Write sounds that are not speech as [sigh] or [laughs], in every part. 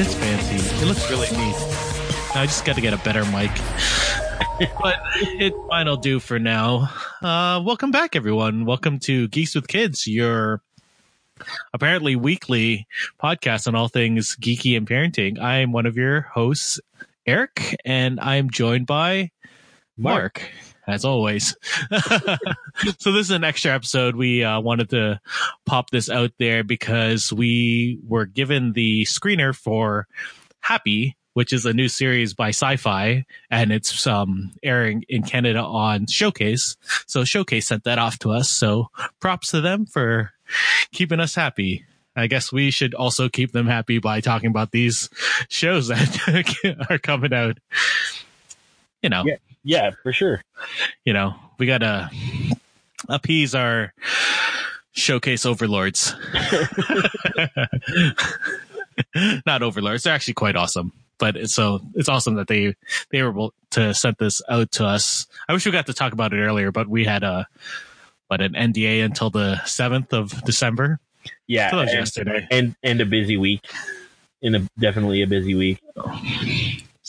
It's fancy. It looks really neat. I just got to get a better mic. [laughs] but it might all do for now. Uh, welcome back, everyone. Welcome to Geeks with Kids, your apparently weekly podcast on all things geeky and parenting. I am one of your hosts, Eric, and I am joined by Mark. Mark as always. [laughs] so this is an extra episode. We uh, wanted to pop this out there because we were given the screener for Happy, which is a new series by Syfy, and it's um, airing in Canada on Showcase. So Showcase sent that off to us. So props to them for keeping us happy. I guess we should also keep them happy by talking about these shows that [laughs] are coming out. You know, yeah, yeah, for sure. You know, we gotta appease our showcase overlords. [laughs] Not overlords; they're actually quite awesome. But it's, so it's awesome that they they were able to send this out to us. I wish we got to talk about it earlier, but we had a but an NDA until the seventh of December. Yeah, so and, yesterday, and and a busy week, in a definitely a busy week.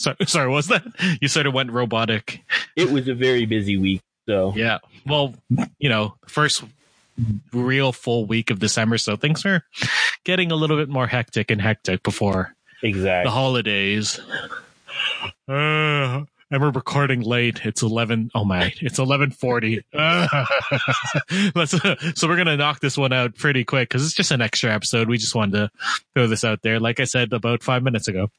[laughs] Sorry, sorry, was that you sort of went robotic? It was a very busy week. So yeah, well, you know, first real full week of December, so things are getting a little bit more hectic and hectic before exactly the holidays. Uh, and we're recording late. It's eleven. Oh my! It's eleven forty. [laughs] Let's. Uh, so we're gonna knock this one out pretty quick because it's just an extra episode. We just wanted to throw this out there, like I said about five minutes ago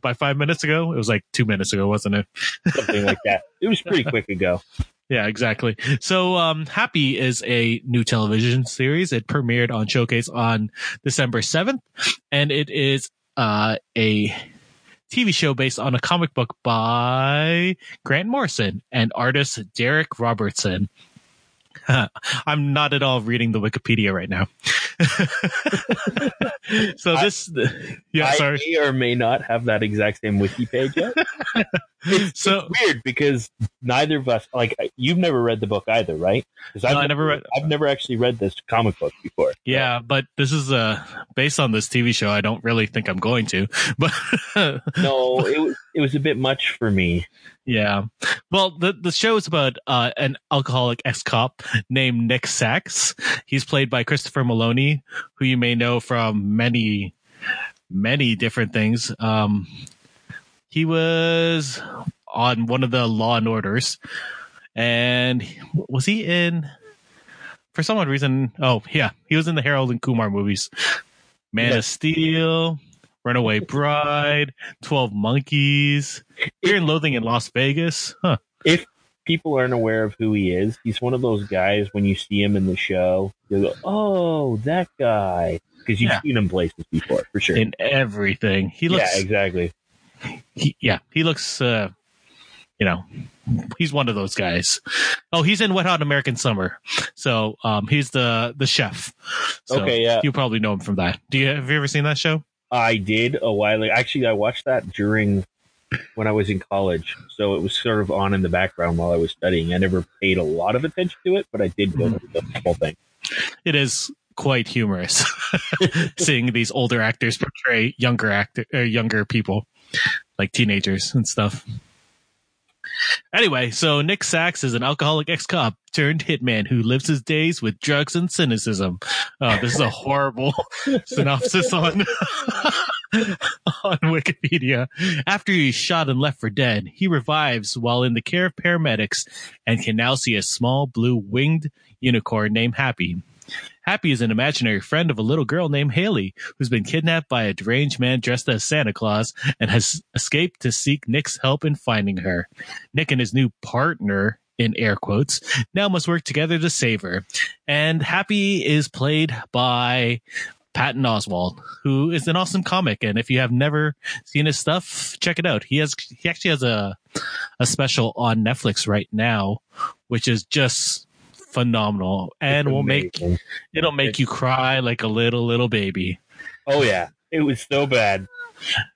by five minutes ago. It was like two minutes ago, wasn't it? [laughs] Something like that. It was pretty quick ago. [laughs] Yeah, exactly. So, um, Happy is a new television series. It premiered on Showcase on December 7th, and it is, uh, a TV show based on a comic book by Grant Morrison and artist Darick Robertson. [laughs] I'm not at all reading the Wikipedia right now. [laughs] so this, yeah, I sorry. may or may not have that exact same wiki page yet. [laughs] it's, so it's weird because neither of us, like, you've never read the book either, right? Because I've no, never, read. I've never actually read this comic book before. Yeah, so. but this is uh based on this TV show. I don't really think I'm going to, [laughs] but no, it was it was a bit much for me. Yeah. Well, the the show is about uh, an alcoholic ex cop named Nick Sax. He's played by Christopher Meloni, who you may know from many, many different things. Um, he was on one of the Law and Orders, and was he in? For some odd reason, oh yeah, he was in the Harold and Kumar movies, Man yes. of Steel, Runaway [laughs] Bride, Twelve Monkeys, Fear and Loathing in Las Vegas. Huh. If people aren't aware of who he is, he's one of those guys when you see him in the show, you go, "Oh, that guy," because you've yeah. seen him places before for sure. In everything, he looks. Yeah, exactly. He, yeah, he looks. Uh, you know, he's one of those guys. Oh, he's in Wet Hot American Summer, so um, he's the the chef. So okay, yeah, you probably know him from that. Do you have you ever seen that show? I did a while ago. Actually, I watched that during when I was in college, so it was sort of on in the background while I was studying. I never paid a lot of attention to it, but I did go through the whole thing. It is quite humorous [laughs] seeing these older actors portray younger actor, uh, younger people, like teenagers and stuff. Anyway, so Nick Sax is an alcoholic ex-cop turned hitman who lives his days with drugs and cynicism. Oh, this is a horrible [laughs] synopsis on [laughs] on Wikipedia. After he's shot and left for dead, he revives while in the care of paramedics and can now see a small blue winged unicorn named Happy. Happy is an imaginary friend of a little girl named Haley, who's been kidnapped by a deranged man dressed as Santa Claus and has escaped to seek Nick's help in finding her. Nick and his new partner, in air quotes, now must work together to save her. And Happy is played by Patton Oswalt, who is an awesome comic. And if you have never seen his stuff, check it out. He has, he actually has a, a special on Netflix right now, which is just phenomenal and will make it'll make you cry like a little little baby. Oh yeah, it was so bad.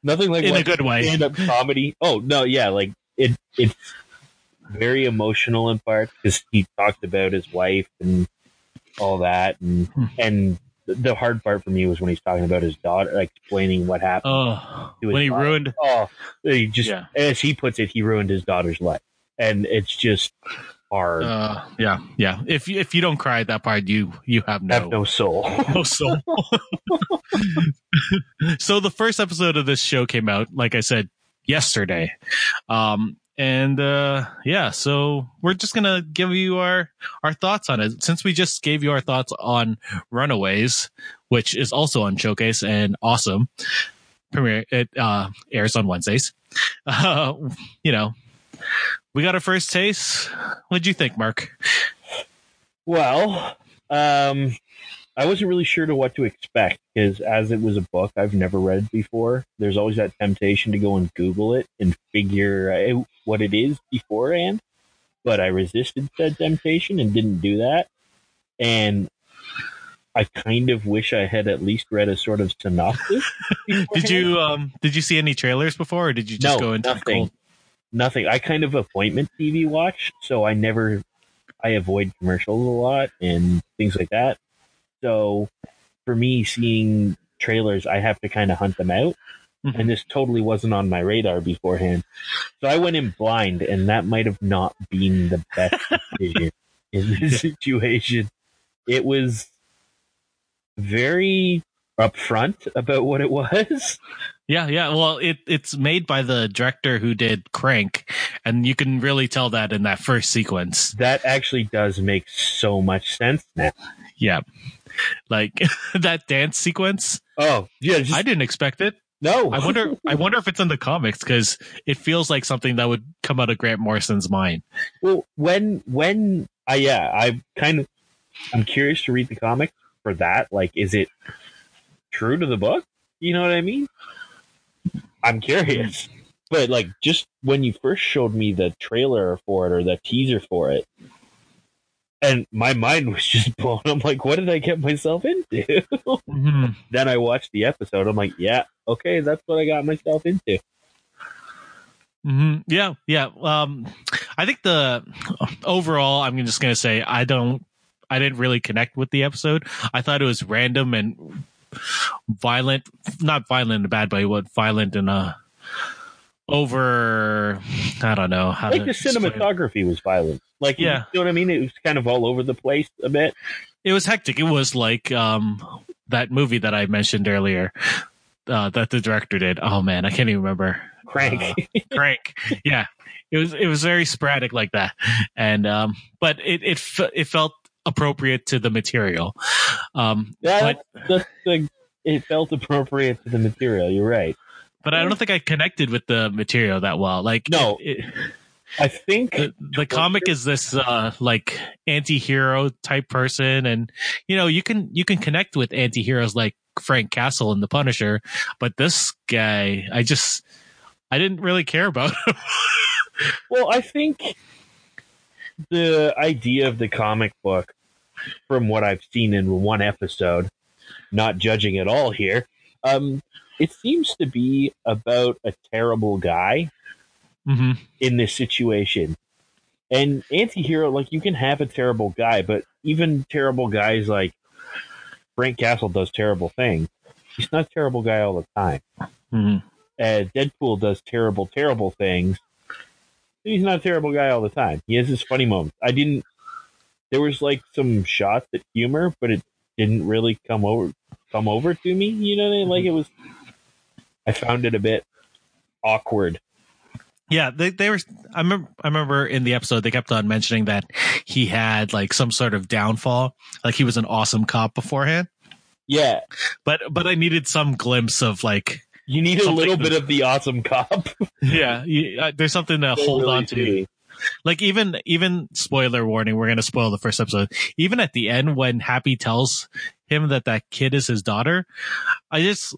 Nothing like in a good way. Stand up comedy. Oh no, yeah, like it. It's very emotional in part because he talked about his wife and all that, and hmm. and the- hard part for me was when he's talking about his daughter, like explaining what happened. Oh, to his when he daughter. ruined. Oh, he just, Yeah. as he puts it, he ruined his daughter's life, and it's just hard. Uh, yeah, yeah. If you, if you don't cry at that part, you you have no Have no soul. [laughs] no soul. [laughs] so the first episode of this show came out, like I said, yesterday. Um, and uh yeah, so we're just gonna give you our our thoughts on it. Since we just gave you our thoughts on Runaways, which is also on Showcase and awesome. Premiere it uh airs on Wednesdays. [laughs] Uh you know, we got our first taste. What'd you think, Mark? Well, um, I wasn't really sure to what to expect because as it was a book I've never read before, there's always that temptation to go and Google it and figure out what it is beforehand. But I resisted said temptation and didn't do that. And I kind of wish I had at least read a sort of synopsis. [laughs] Did you um did you see any trailers before or did you just No, go into the nothing. Nothing. I kind of appointment TV watch, so I never, I avoid commercials a lot and things like that. So for me, seeing trailers, I have to kind of hunt them out. Mhm. And this totally wasn't on my radar beforehand. So I went in blind, and that might have not been the best [laughs] decision in this situation. It was very upfront about what it was. Yeah, yeah. Well, it it's made by the director who did Crank, and you can really tell that in that first sequence. That actually does make so much sense now. Yeah, like [laughs] that dance sequence. Oh, yeah. Just, I didn't expect it. no. I wonder. I wonder if it's in the comics because it feels like something that would come out of Grant Morrison's mind. Well, when when I yeah, I kind of I'm curious to read the comic for that. Like, is it true to the book? You know what I mean? I'm curious. [laughs] But like, just when you first showed me the trailer for it or the teaser for it, and my mind [laughs] was just blown. I'm like, what did I get myself into? [laughs] Mhm. then I watched the episode. I'm like, yeah, okay, that's what I got myself into. hmm Yeah, yeah. Um, I think the overall, I'm just gonna say I don't, I didn't really connect with the episode. I thought it was random and violent, not violent in a bad way, but violent and uh over. I don't know how Like the explain it. cinematography was violent. Like, Yeah. you know what I mean? It was kind of all over the place a bit. It was hectic. It was like um that movie that I mentioned earlier. Uh, that the director did. Oh man, I can't even remember. Crank. Uh, crank. Yeah, it was it was very sporadic like that, and um, but it it it felt appropriate to the material. Um, Yeah, but that's, that's the, it felt appropriate to the material. You're right. but I don't think I connected with the material that well. Like No. it, I think the, the comic is this uh like anti-hero type person and you know you can you can connect with anti-heroes like Frank Castle and the Punisher but this guy I just I didn't really care about [laughs] him. well, I think the idea of the comic book, from what I've seen in one episode, not judging at all here, um, it seems to be about a terrible guy hmm in this situation. And anti-hero, like you can have a terrible guy, but even terrible guys like Frank Castle does terrible things. He's not a terrible guy all the time. hmm Uh, Deadpool does terrible, terrible things. He's not a terrible guy all the time. He has his funny moments. I didn't. There was like some shots at humor, but it didn't really come over come over to me. You know, what I mean? like it was. I found it a bit awkward. Yeah, they they were. I remember. I remember in the episode they kept on mentioning that he had like some sort of downfall, like he was an awesome cop beforehand. Yeah, But but I needed some glimpse of like, You need a little to- bit of the awesome cop. [laughs] yeah, you, uh, there's something to hold Really on to. do. Like even even spoiler warning, we're gonna spoil the first episode. Even at the end when Happy tells him that that kid is his daughter, I just.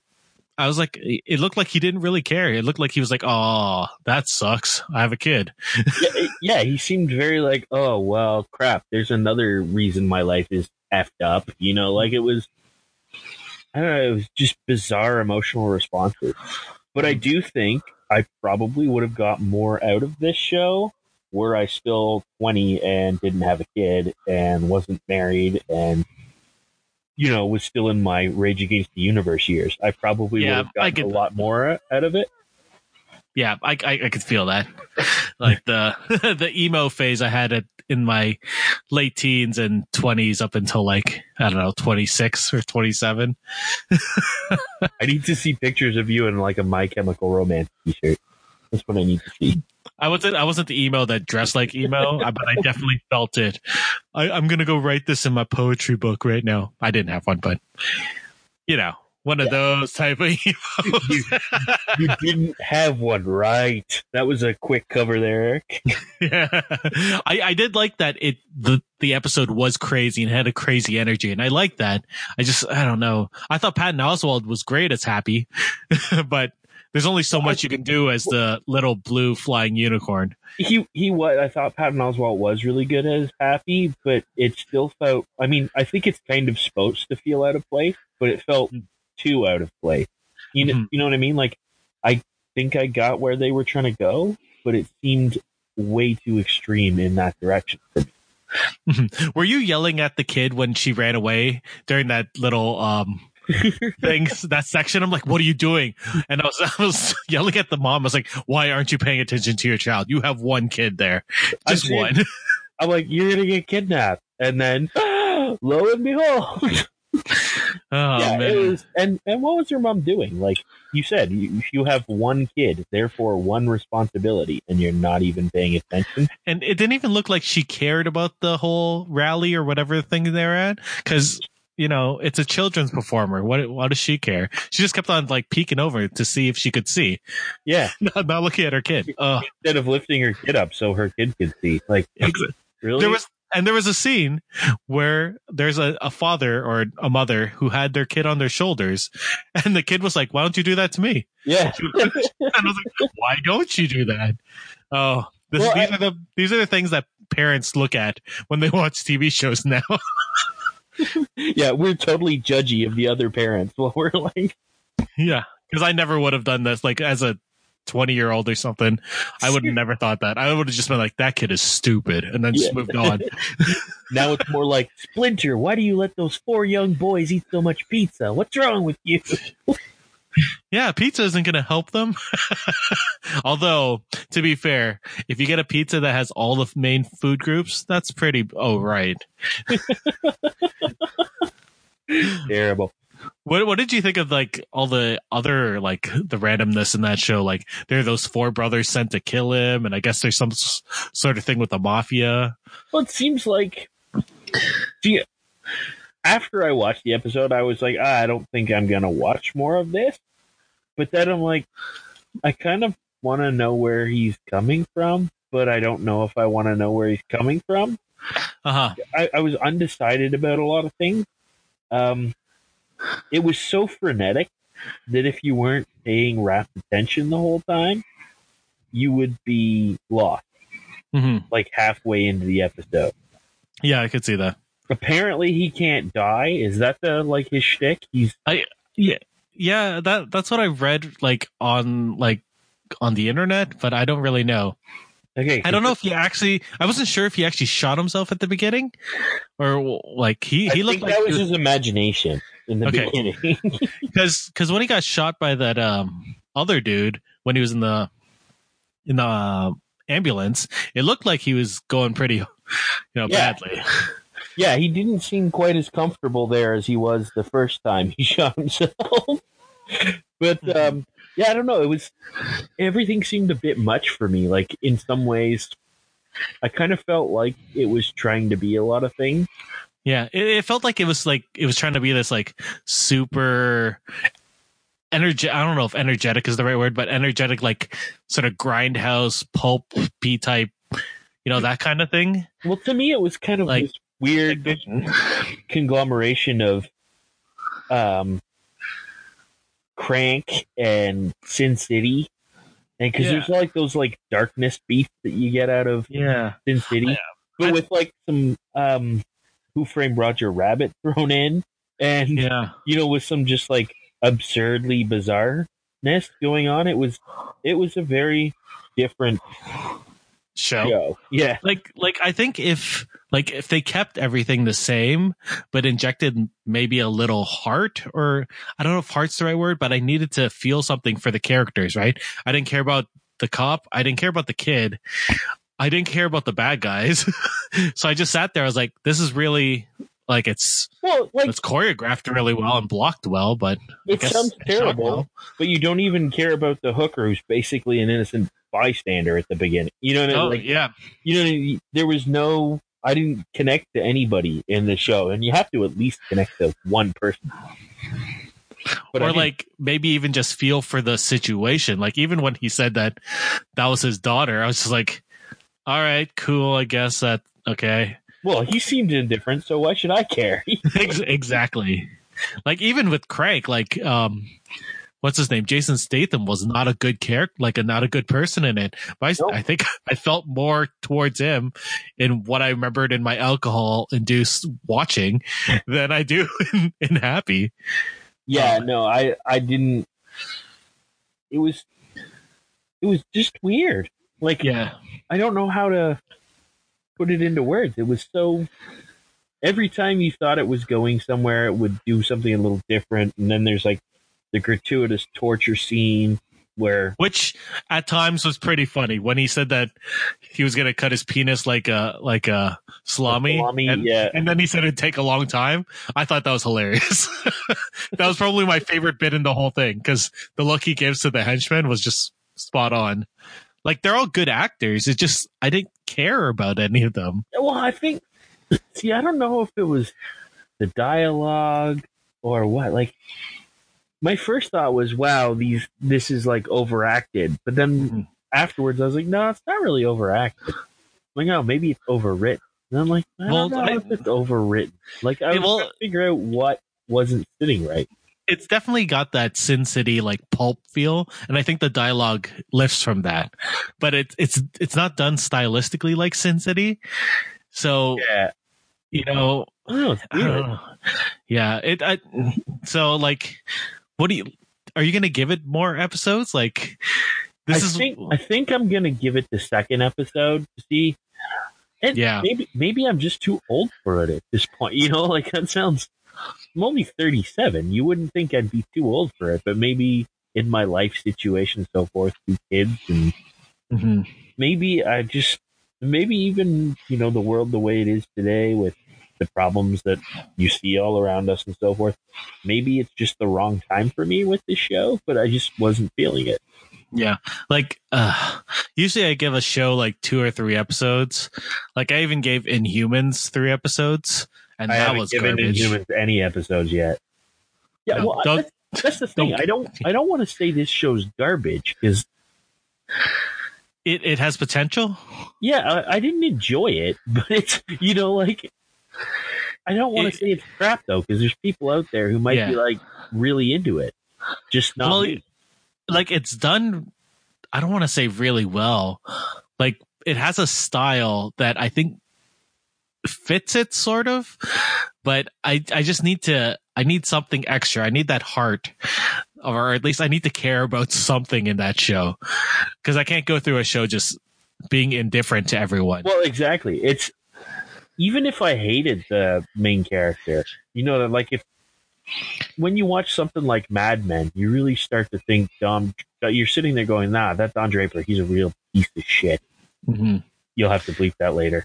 I was like, it looked like he didn't really care. It looked like he was like, "Oh, that sucks. I have a kid." [laughs] yeah, yeah, he seemed very like, oh well, crap. There's another reason my life is effed up. You know, like it was. I don't know. It was just bizarre emotional responses. But I do think I probably would have got more out of this show were I still 20 and didn't have a kid and wasn't married and you know, was still in my Rage Against the Universe years, I probably Yeah, would have gotten a lot more out of it. Yeah, I, I, I could feel that. like the [laughs] the emo phase I had it in my late teens and twenties up until like I don't know twenty six or twenty seven. [laughs] I need to see pictures of you in like a My Chemical Romance t-shirt. That's what I need to see. I wasn't I wasn't the emo that dressed like emo, [laughs] uh, but I definitely felt it. I, I'm gonna go write this in my poetry book right now. I didn't have one, but you know, one of those type of [laughs] emos. You didn't have one, right? That was a quick cover there, Eric. [laughs] yeah. I, I did like that it the the episode was crazy and had a crazy energy, and I like that. I just I don't know. I thought Patton Oswalt was great as Happy, [laughs] but there's only so much you can do as the little blue flying unicorn. He he was. I thought Patton Oswalt was really good as Happy, but it still felt. I mean, I think it's kind of supposed to feel out of place, but it felt mm. Too out of place. You know, Mhm. you know what I mean? Like, I think I got where they were trying to go, but it seemed way too extreme in that direction. for me. Were you yelling at the kid when she ran away during that little um [laughs] things that section? I'm like, what are you doing? And I was [laughs] I was yelling at the mom. I was like, why aren't you paying attention to your child? You have one kid there, I just did. one. [laughs] I'm like, you're gonna get kidnapped, and then [gasps] lo and behold, Oh yeah, man. it was. And and what was your mom doing? Like you said, you, you have one kid, therefore one responsibility, and you're not even paying attention. and it didn't even look like she cared about the whole rally or whatever thing they're at because you know it's a children's performer what what does she care she just kept on like peeking over to see if she could see Yeah, [laughs] not, not looking at her kid uh instead of lifting her kid up so her kid could see. Like really, there was and there was a scene where there's a, a father or a mother who had their kid on their shoulders [laughs] and the kid was like why don't you do that to me yeah. [laughs] and i was like why don't you do that oh this, Well, these I- are the these are the things that parents look at when they [laughs] watch tv shows now yeah, we're totally judgy of the other parents. Well, we're like, Yeah, because I never would have done this. Like as a twenty year old or something, I would have [laughs] never thought that. I would have just been like, "That kid is stupid," and then just Yeah. moved on. [laughs] now it's more like Splinter. Why do you let those four young boys eat so much pizza? What's wrong with you? [laughs] yeah, pizza isn't going to help them. Although, to be fair, if you get a pizza that has all the main food groups, that's pretty. Oh, right. Terrible. What What did you think of like all the other like the randomness in that show? Like there are those four brothers sent to kill him, and I guess there's some s- sort of thing with the mafia. Well, it seems like. See, after I watched the episode, I was like, ah, I don't think I'm gonna watch more of this. But then I'm like, I kind of want to know where he's coming from, but I don't know if I want to know where he's coming from. Uh huh. I, I was undecided about a lot of things. Um, it was so frenetic that if you weren't paying rapt attention the whole time, you would be lost hmm like halfway into the episode. Yeah, I could see that. Apparently, he can't die. Is that the like his shtick? He's I Yeah, yeah that that's what I read like on like on the internet, but I don't really know. okay. I don't know if he actually. I wasn't sure if he actually shot himself at the beginning, or like he I he think looked like that was his imagination in the Okay. beginning. [laughs] because because when he got shot by that um other dude when he was in the in the uh, ambulance, it looked like he was going pretty, [laughs] you know, Yeah. badly. [laughs] yeah, he didn't seem quite as comfortable there as he was the first time he shot himself. but um, yeah, I don't know. It was everything seemed a bit much for me. Like in some ways, I kind of felt like it was trying to be a lot of things. Yeah, it, it felt like it was like it was trying to be this like super energetic. I don't know if energetic is the right word, but energetic, like sort of grindhouse pulp p type, you know, that kind of thing. Well, to me, it was kind of Like- this weird [laughs] conglomeration of um, Crank and Sin City. And because Yeah. there's like those like darkness beats that you get out of Yeah, Sin City, Yeah. but I- with like some um, Who Framed Roger Rabbit [laughs] thrown in, and yeah, you know, with some just like absurdly bizarreness going on. It was it was a very different show. show. Yeah, like like I think if like if they kept everything the same, but injected maybe a little heart or I don't know if heart's the right word, but I needed to feel something for the characters, right? I didn't care about the cop. I didn't care about the kid. I didn't care about the bad guys. [laughs] so I just sat there. I was like, this is really like it's Well, like it's choreographed really well and blocked well, but it sounds terrible, well. but you don't even care about the hooker who's basically an innocent bystander at the beginning. You know what I mean? Oh Like, yeah, you know, I mean? there was no. I didn't connect to anybody in the show, and you have to at least connect to one person. But or like maybe even just feel for the situation. Like even when he said that that was his daughter, I was just like, all right, cool. I guess that okay. well, he seemed indifferent, so why should I care? [laughs] Exactly. Like even with Crank, like um, what's his name? Jason Statham was not a good character, like a not a good person in it. But I, Nope. I think [laughs] I felt more towards him in what I remembered in my alcohol induced watching [laughs] than I do in, in Happy. yeah, Oh. no, I I didn't. It was, it was just weird. Like Yeah. I don't know how to put it into words. It was so. Every time you thought it was going somewhere, it would do something a little different, and then there's like the gratuitous torture scene where which at times was pretty funny when he said that he was going to cut his penis like a like a salami, Salami, and, yeah. and then he said it'd take a long time. I thought that was hilarious. [laughs] that was probably my favorite bit in the whole thing because the look he gives to the henchman was just spot on. Like they're all good actors. It's just I didn't care about any of them. Well, I think. [clears throat] See, I don't know if it was the dialogue or what. Like, my first thought was, "Wow, these this is like overacted." But then Mhm. afterwards, I was like, "No, it's not really overacted." I'm like, "Oh, maybe it's overwritten." And I'm like, "I Well, don't know I- if it's overwritten." Like, I was well- trying to figure out what wasn't sitting right. It's definitely got that Sin City like pulp feel, and I think the dialogue lifts from that. But it's it's it's not done stylistically like Sin City. So Yeah, you know, oh, know. I don't know. Yeah, it. I, so like, what do you? Are you going to give it more episodes? Like, this I is think I think I'm gonna give it the second episode to see. And Yeah. maybe maybe I'm just too old for it at this point. You know, [laughs] like that sounds. I'm only 37. You wouldn't think I'd be too old for it, but maybe in my life situation, and so forth, two kids, and Mhm. maybe I just maybe even you know the world the way it is today with the problems that you see all around us and so forth. Maybe it's just the wrong time for me with this show, but I just wasn't feeling it. yeah. Like, uh, usually I give a show like two or three episodes. Like, I even gave Inhumans three episodes, and I that haven't was given garbage. Inhumans any episodes yet. Yeah, No, well, that's, that's the thing. don't- I don't, I don't want to say this show's garbage because, It it has potential. yeah, I, I didn't enjoy it, [laughs] but it's, you know, like, I don't want to say it's crap though because there's people out there who might be like really into it, just not Well, like it's done i don't want to say really well like it has a style that i think fits it sort of but i i just need to i need something extra i need that heart or at least i need to care about something in that show because i can't go through a show just being indifferent to everyone Well, exactly. It's even if I hated the main character, you know, that like if when you watch something like Mad Men, you really start to think Dom. You're sitting there going, "Nah, that Don Draper, he's a real piece of shit." Mhm. You'll have to bleep that later.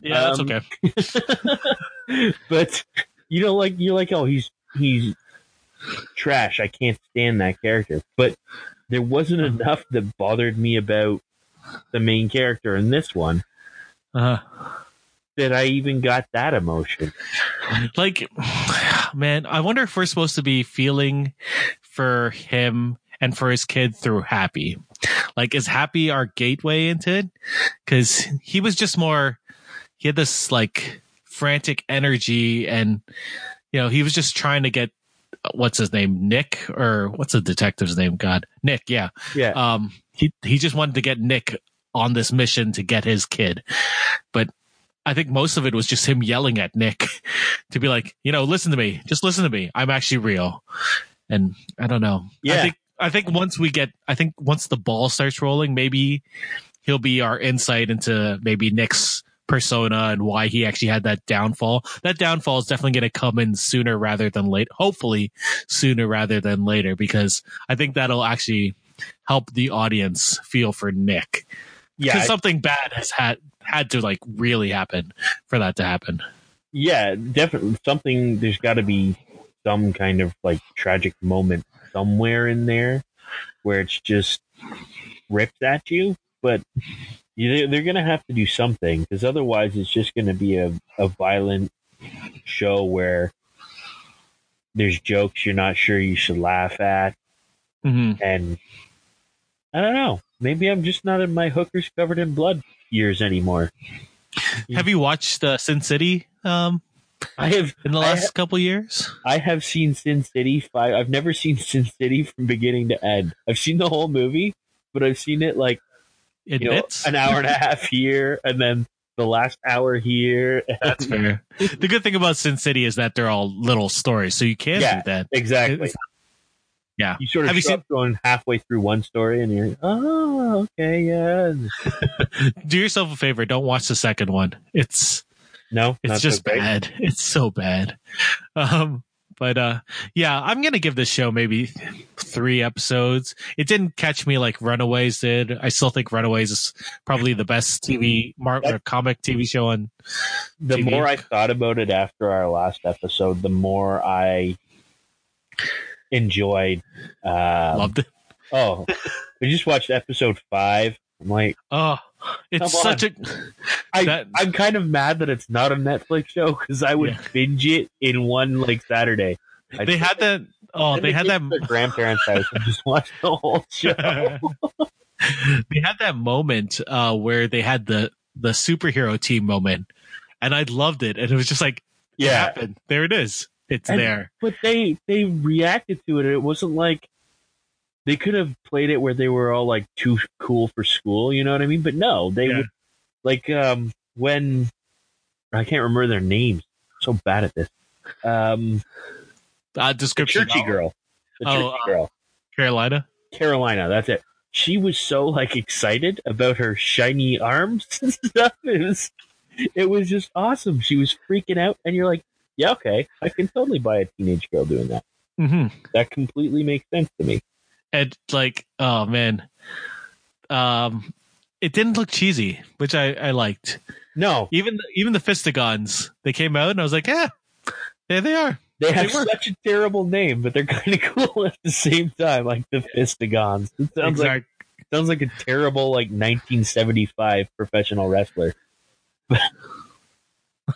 Yeah that's Um, okay [laughs] but you know, like you're like, "Oh, he's he's trash. I can't stand that character." But there wasn't enough that bothered me about the main character in this one uh, that I even got that emotion. like man i wonder if we're supposed to be feeling for him and for his kid through happy like is happy our gateway into it because he was just more he had this like frantic energy and you know he was just trying to get what's his name? Nick? Or what's the detective's name? God nick yeah. Yeah. um he he just wanted to get nick on this mission to get his kid. But i think most of it was just him yelling at nick [laughs] to be like you know listen to me. Just listen to me. I'm actually real. And i don't know. Yeah. i think i think once we get i think once the ball starts rolling maybe he'll be our insight into maybe nick's persona and why he actually had that downfall. That downfall is definitely going to come in sooner rather than late. Hopefully sooner rather than later, because I think that'll actually help the audience feel for Nick. Yeah, Because something bad has had had to like really happen for that to happen. yeah, definitely something. There's got to be some kind of like tragic moment somewhere in there where it's just ripped at you, but you, they're going to have to do something because otherwise it's just going to be a, a violent show where there's jokes you're not sure you should laugh at hmm and I don't know. Maybe I'm just not in my hookers covered in blood years anymore. [laughs] Have you watched uh, Sin City um, I have in the last couple years? I have seen Sin City five. I've never seen [laughs] Sin City from beginning to end. I've seen the whole movie, but I've seen it like you know an hour and a half here, and then the last hour here. [laughs] That's fair. the good thing about Sin City is that they're all little stories, so you can Yeah. do that. exactly. It's- Yeah. You sort of Have you show up going halfway through one story, and you're oh okay yeah. [laughs] Do yourself a favor. Don't watch the second one. It's No, it's just so bad. It's so bad. Um, but uh, yeah, I'm gonna give this show maybe three episodes. It didn't catch me like Runaways did. I still think Runaways is probably the best TV mar- or comic TV show on. The TV. more I thought about it after our last episode, the more I enjoyed. Uh, Loved it. oh, [laughs] we just watched episode five. I'm like. Oh, it's Come such a. [laughs] I, That- I'm kind of mad that it's not a Netflix show because I would Yeah. binge it in one like Saturday. I'd They had that. Oh, they had that. their grandparents' house and just watch the whole [laughs] show. they had that moment uh, where they had the the superhero team moment, and I loved it. And it was just like, it yeah, happened. There it is. It's And- there. but they they reacted to it. And it wasn't like they could have played it where they were all like too cool for school. You know what I mean? But no, they Yeah. would like um when I can't remember their names. so bad at this. Um, Uh, description. churchy girl. The Oh, churchy uh, girl. Karolina. Karolina, that's it. She was so like excited about her shiny arms [laughs] and stuff. It was it was just awesome. She was freaking out and you're like, Yeah, okay, I can totally buy a teenage girl doing that. hmm That completely makes sense to me. And like, oh man, um, it didn't look cheesy, which I I liked. No, Even even the Fistigons, they came out, and I was like, yeah, there they are. they have They such a terrible name, but they're [laughs] kind of cool at the same time, like the Fistigons. It sounds like sounds like a terrible like 1975 professional wrestler. [laughs] [laughs] yeah,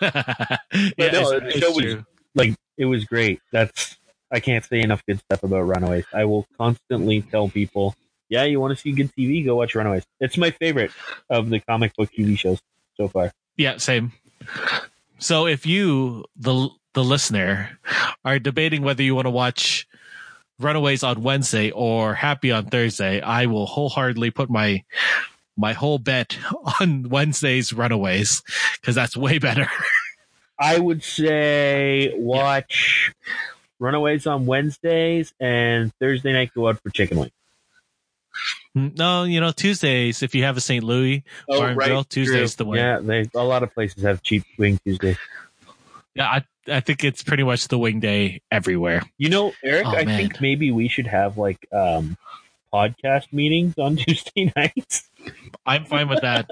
no, it's- the it's show was- like it was great. That's I can't say enough good stuff about Runaways. I will constantly tell people, yeah, you want to see good TV, go watch Runaways. It's my favorite of the comic book TV shows so far. Yeah, same. So if you, the the listener, are debating whether you want to watch Runaways on Wednesday or Happy on Thursday, I will wholeheartedly put my my whole bet on Wednesday's Runaways because that's way better. [laughs] I would say watch Runaways on Wednesdays and Thursday night go out for chicken wings. no, you know Tuesdays if you have a St. Louis Bar and Grill, Tuesday's the way. Yeah, they, a lot of places have cheap wing Tuesdays. Yeah, I I think it's pretty much the wing day everywhere. You know, Eric, Oh, I man. think maybe we should have like um podcast meetings on [laughs] Tuesday nights. I'm fine with that.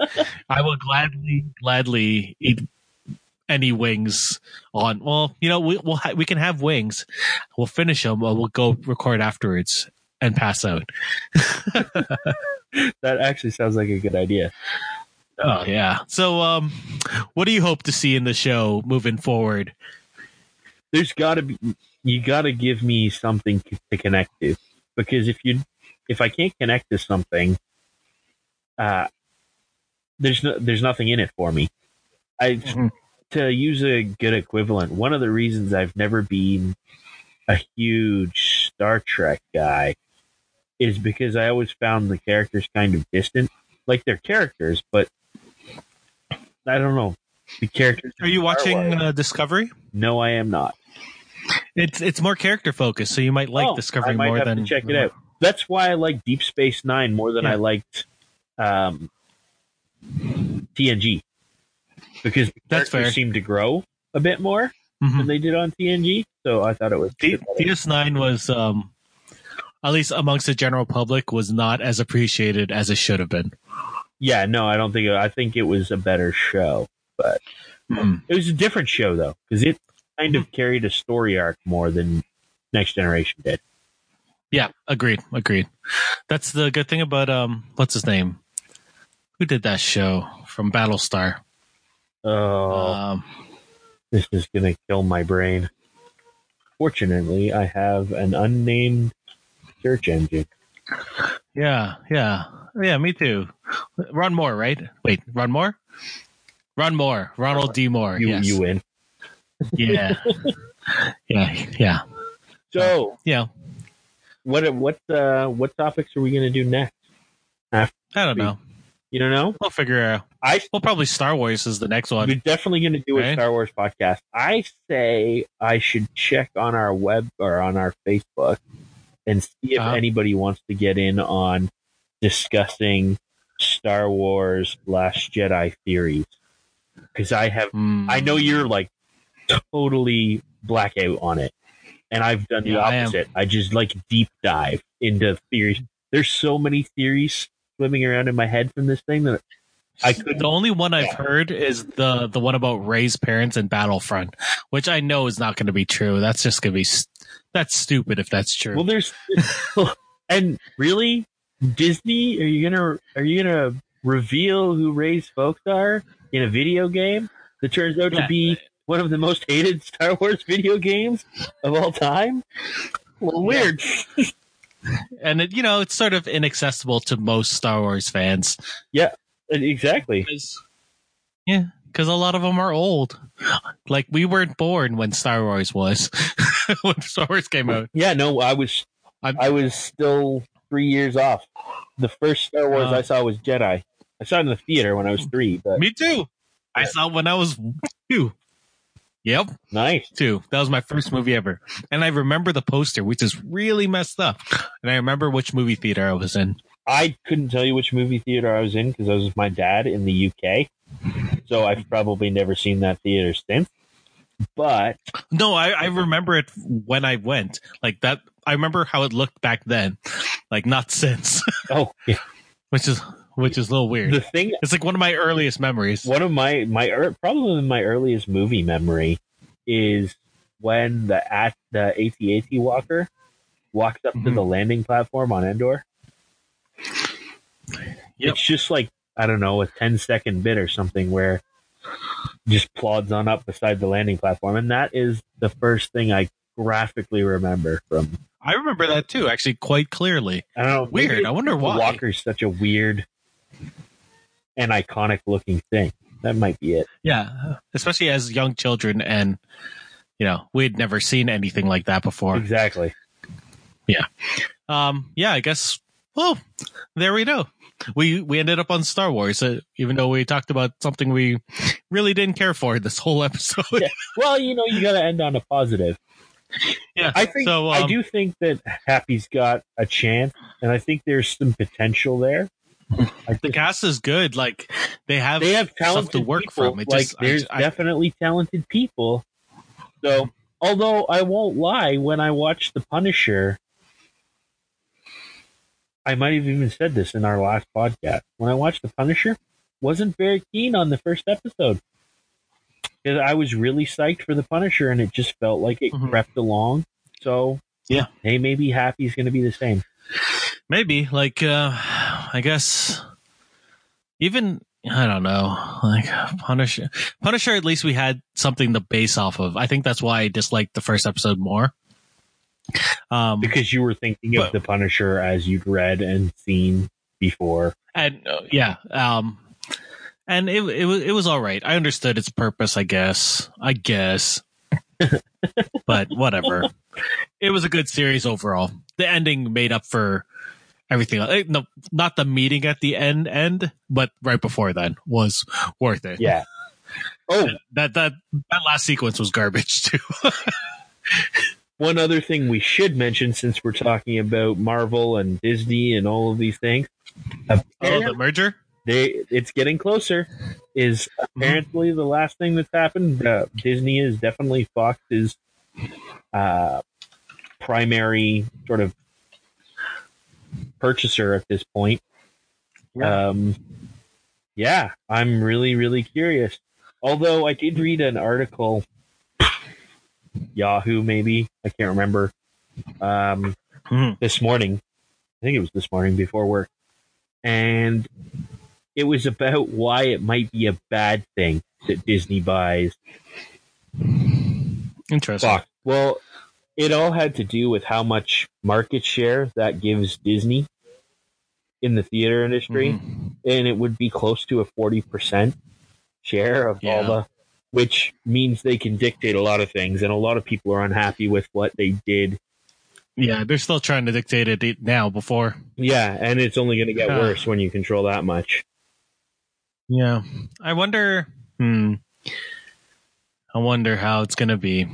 I will gladly, gladly eat any wings on. Well, you know, we, we'll ha- we can have wings. We'll finish them. Or we'll go record afterwards and pass out. [laughs] That actually sounds like a good idea. Oh yeah. So, um, what do you hope to see in the show moving forward? there's got to be you got to give me something to connect to because if you if I can't connect to something, uh, there's no there's nothing in it for me. I Mhm. To use a good equivalent. One of the reasons I've never been a huge Star Trek guy is because I always found the characters kind of distant. Like they're characters, but I don't know. The characters. Are you watching uh, Discovery? no, I am not. It's it's more character focused, so you might like Oh, Discovery I might more have than to check it out. That's why I like Deep Space Nine more than Yeah. I liked um, TNG. Because That's fair. seemed to grow a bit more Mhm. than they did on TNG. So I thought it was. D- DS9 was, um, at least amongst the general public, was not as appreciated as it should have been. yeah, no, I don't think. I think it was a better show. Mhm. It was a different show though, because it kind of carried a story arc more than Next Generation did. Yeah, agreed, agreed. That's the good thing about um, what's his name? Who did that show from Battlestar? Oh, Um, this is gonna kill my brain. Fortunately, I have an unnamed search engine. yeah, yeah, yeah. Me too. Ron Moore, right? Wait, Ron Moore. Ron Moore, Ronald D. Moore. You, yes. you win. yeah, [laughs] yeah, yeah, So, yeah. what what uh, what topics are we gonna do next? I don't know. You don't know? We'll figure out. I Well, probably Star Wars is the next one. We're definitely going to do a Star Wars podcast. I say I should check on our web or on our Facebook and see if Uh-huh. anybody wants to get in on discussing Star Wars Last Jedi theories. Because I have, Hmm. I know you're like totally blackout on it, and I've done the Yeah, I opposite. I, just like deep dive into theories. There's so many theories swimming around in my head from this thing that I could The only one I've Yeah. heard is the the one about Rey's parents in Battlefront, which I know is not going to be true. That's just going to be that's stupid if that's true. Well, there's [laughs] and really Disney. Are you gonna are you gonna reveal who Rey's folks are in a video game that turns out Yeah. to be one of the most hated Star Wars video games of all time? Well, weird. and it, you know, it's sort of inaccessible to most Star Wars fans. Exactly. Cause, yeah, because a lot of them are old. [gasps] Like we weren't born when Star Wars was [laughs] when Star Wars came out. Yeah. No, I was I'm- I was still three years off. The first Star Wars Uh. I saw was Jedi. I saw it in the theater when I was three. But Me too. I saw it when I was two. Yep, nice. two. That was my first movie ever, and I remember the poster, which is really messed up. And I remember which movie theater I was in. I couldn't tell you which movie theater I was in because I was with my dad in the UK. So I've probably never seen that theater since. But No, I, I remember it when I went. Like that, I remember how it looked back then. Like not since, [laughs] oh, yeah. which is which is a little weird. the thing, It's like one of my earliest memories. one of my my ear- probably my earliest movie memory is when the at the AT-AT walker walks up to Mhm. the landing platform on Endor. Yep. It's just like I don't know a 10 second bit or something where just plods on up beside the landing platform, and that is the first thing I graphically remember from I remember that too, actually, quite clearly. I don't know. Weird. I wonder why. Walker's such a weird and iconic looking thing. That might be it. Yeah, especially as young children, and you know, we'd never seen anything like that before. Exactly. Yeah. Um, yeah, I guess. Well, there we go. We we ended up on Star Wars, uh, even though we talked about something we really didn't care for this whole episode. Yeah. Well, you know, you got to end on a positive. Yeah, I think so, I um, do think that Happy's got a chance, and I think there's some potential there. I the think cast is good. Like they have they have stuff talented to work people. from. It like just, there's I- definitely talented people. So, although I won't lie, when I watched The Punisher, I might have even said this in our last podcast. When I watched The Punisher, wasn't very keen on the first episode because I was really psyched for The Punisher, and it just felt like it Mhm. crept along. So, Yeah. hey, maybe Happy's going to be the same. maybe like uh I guess even I don't know like Punisher Punisher at least we had something to base off of. I think that's why I disliked the first episode more. Um, because you were thinking of But- the Punisher as you'd read and seen before. and uh, yeah um and it it was it was all right. I understood its purpose i guess. I guess. [laughs] But whatever. It was a good series overall. The ending made up for everything else. Eh, no not the meeting at the end end but right before then was worth it. Yeah. [laughs] Oh, that that that last sequence was garbage too [laughs] one other thing we should mention since we're talking about Marvel and Disney and all of these things. oh the merger they it's getting closer. is apparently the last thing that's happened. Uh, Disney is definitely Fox's uh, primary sort of purchaser at this point. Yeah. Um, yeah, I'm really, really curious. Although I did read an article, Yahoo maybe, I can't remember, um, Hmm. this morning. I think it was this morning before work. And it was about why it might be a bad thing that Disney buys Interesting. Fox. Well, it all had to do with how much market share that gives Disney in the theater industry. Mhm. And it would be close to a 40% share of all the, which means they can dictate a lot of things. And a lot of people are unhappy with what they did. Yeah, they're still trying to dictate it now before. Yeah. And it's only going to get Ah. worse when you control that much. Yeah. I wonder hmm. I wonder how it's gonna be.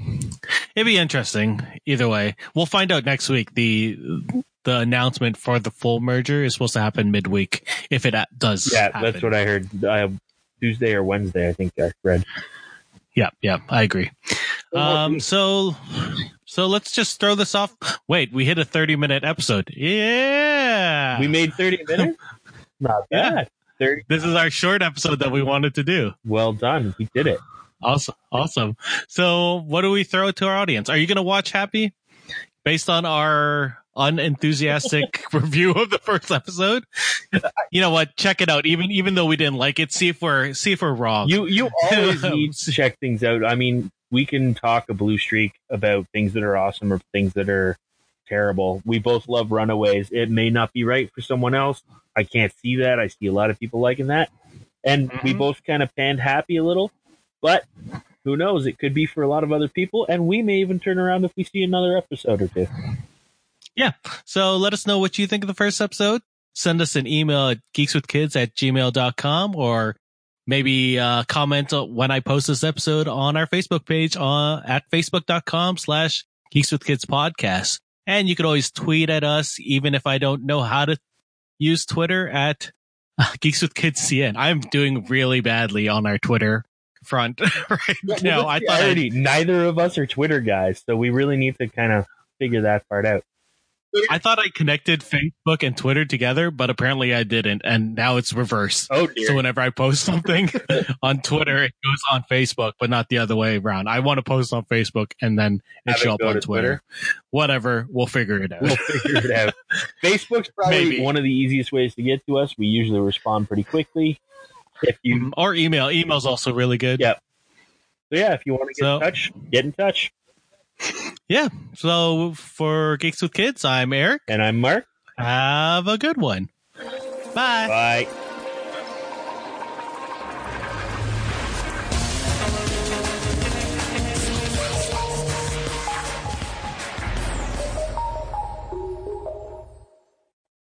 It'd be interesting either way. We'll find out next week. The the announcement for the full merger is supposed to happen midweek if it does. Yeah. happen. That's what I heard. Uh, Tuesday or Wednesday, I think I read. Yeah, yeah, I agree. Um, so, so let's just throw this off. Wait, we hit a 30 minute episode. Yeah. we made 30 minutes? [laughs] Not Yeah. bad. 30. this is our short episode that we wanted to do. Well done. We did it. Awesome. Awesome. So what do we throw to our audience? Are you going to watch Happy based on our unenthusiastic [laughs] review of the first episode? You know what? Check it out. Even, even though we didn't like it, see if we're, see if we're wrong. You you always [laughs] need to check things out. I mean, we can talk a blue streak about things that are awesome or things that are terrible. We both love Runaways. It may not be right for someone else. I can't see that. I see a lot of people liking that. And we Mhm. both kind of panned happy a little, but who knows? It could be for a lot of other people, and we may even turn around if we see another episode or two. So let us know what you think of the first episode. Send us an email at geekswithkids at gmail.com or maybe uh, comment when I post this episode on our Facebook page uh, at facebook.com slash geekswithkids podcast. And you can always tweet at us, even if I don't know how to use Twitter at uh, Geeks with Kids CN. I'm doing really badly on our Twitter front [laughs] right now. I thought already neither of us are Twitter guys, so we really need to kind of figure that part out. I thought I connected Facebook and Twitter together, but apparently I didn't. And now it's reverse. Oh dear. So whenever I post something [laughs] on Twitter, it goes on Facebook, but not the other way around. I want to post on Facebook and then it show up on to Twitter. Whatever, we'll figure it out. we'll figure it out. [laughs] Facebook's probably Maybe. one of the easiest ways to get to us. We usually respond pretty quickly. If you, Mhm. or email. Email's also really good. Yeah. so yeah, if you want to get So- in touch, get in touch. Yeah. So for Geeks with Kids, I'm Eric. And I'm Mark. Have a good one. Bye. Bye.